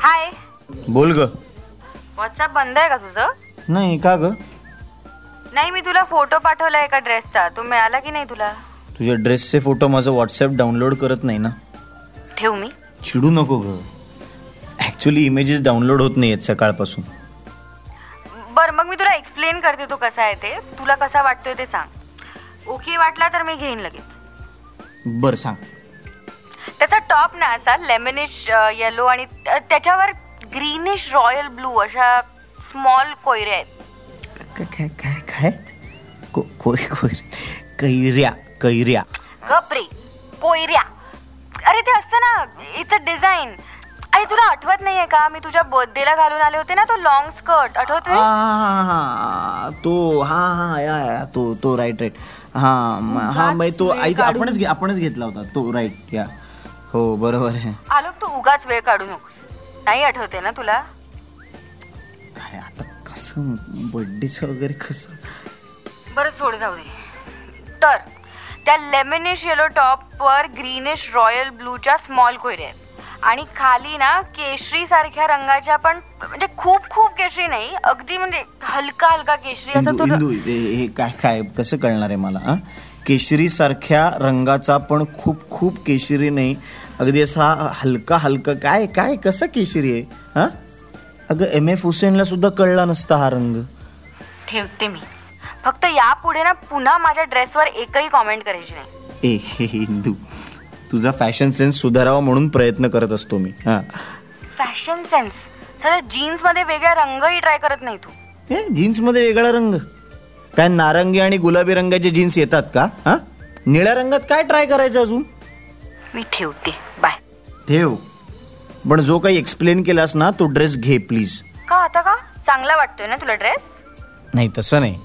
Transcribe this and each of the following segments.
हाय बोल ग. व्हॉट्सअप बंद आहे का तुझं? नाही का ग? नाही मी तुला फोटो पाठवलाय एका ड्रेसचा. तो मिळाला की नाही तुला? तुझ्या ड्रेसचे फोटो माझं व्हॉट्सअप डाउनलोड करत नाही ना. ठेव मी. चिडू नको ग. ॲक्च्युली इमेजेस डाउनलोड होत नाही आहेत सकाळपासून. बर मग मी तुला एक्सप्लेन करते तो कसा आहे ते. तुला कसा वाटतोय ते सांग. ओके वाटला तर मी घेईन लगेच. बरं सांग. त्याचा टॉप ना असा लेमनिश येलो आणि त्या- त्याच्यावर ग्रीनिश रॉयल ब्लू अशा स्मॉल कोयऱ्या आहेत. काय काय? काय कैऱ्या कैऱ्या. गपरे कोयऱ्या. अरे ते असतं ना इट्स अ डिझाईन अरे तुला आठवत नाहीये का मी तुझ्या बर्थडेला घालून आले होते ना तो लॉंग स्कर्ट आठवतोय? हा हा हा तो हा हा या तो तो राईट राईट हा हा म्हणजे तो. आपणच आपणच घेतला होता. तो राईट या. हो बरोबर आहे. आलोक तू उगाच वेळ काढू नकोस. नाही आठवते ना तुला? अरे आता कसं बर्थडेचं वगैरे कसं? बरं सोड जाऊ दे. तर त्या लेमनिश येलो टॉपवर ग्रीनिश रॉयल ब्लूच्या स्मॉल कोयऱ्या आहेत. आणि खाली ना केशरी सारख्या रंगाच्या पण म्हणजे खूप खूप केशरी नाही अगदी म्हणजे हलका हलका केशरी असा तो हिंदू हे काय काय कसं कळणार आहे मला केशरी सारख्या रंगाचा पण खूप खूप केशरी नाही. अगदी असा हलका हलका काय काय कसं केशरी आहे? हा? अगं एम. एफ. हुसेनला सुद्धा कळला नसता हा रंग. ठेवते मी. फक्त यापुढे ना पुन्हा माझ्या ड्रेसवर एकही कॉमेंट करायची नाही. ए हे हिंदू. तुझा फॅशन सेन्स सुधारावा म्हणून प्रयत्न करत असतो मी. हा. Fashion sense? सध्या जीन्समध्ये वेगळ्या रंगही ट्राय करत नाही तू. ए जीन्समध्ये वेगळा रंग. काय नारंगी आणि गुलाबी रंगाचे जीन्स येतात का? हा? निळ्या रंगात काय ट्राय करायचं अजून? मी ठेवते. बाय ठेव. पण जो काही एक्सप्लेन केलास ना तो ड्रेस घे प्लीज का आता का? चांगला वाटतोय ना तुला ड्रेस नाही तसं नाही.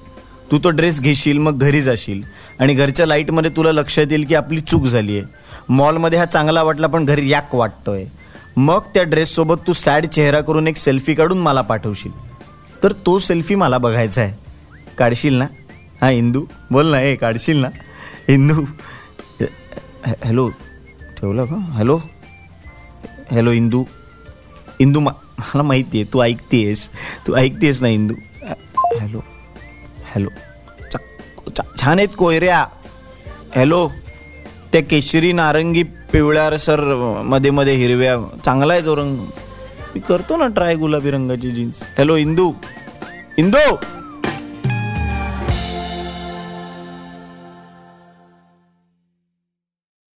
तू तो ड्रेस घेशील मग घरी जाशील. आणि घरच्या लाईटमध्ये तुला लक्षात येईल की आपली चूक झाली आहे मॉलमध्ये हा चांगला वाटला पण घरी याक वाटतोय. मग त्या ड्रेससोबत तू सॅड चेहरा करून एक सेल्फी काढून मला पाठवशील. तर तो सेल्फी मला बघायचा आहे. काढशील ना? हां इंदू. बोल ना ए काढशील ना? इंदू. हॅलो ठेवलं का? Hello hello Indu. इंदू मा मला माहिती आहे तू ऐकतेस तू ऐकतेस ना इंदू? हॅलो हॅलो छान आहेत कोयऱ्या. हॅलो त्या केशरी नारंगी पिवळ्या सरमध्ये मध्ये हिरव्या. चांगला आहे तो रंग. मी करतो ना ट्राय गुलाबी रंगाची जीन्स. हॅलो इंदू. इंदू!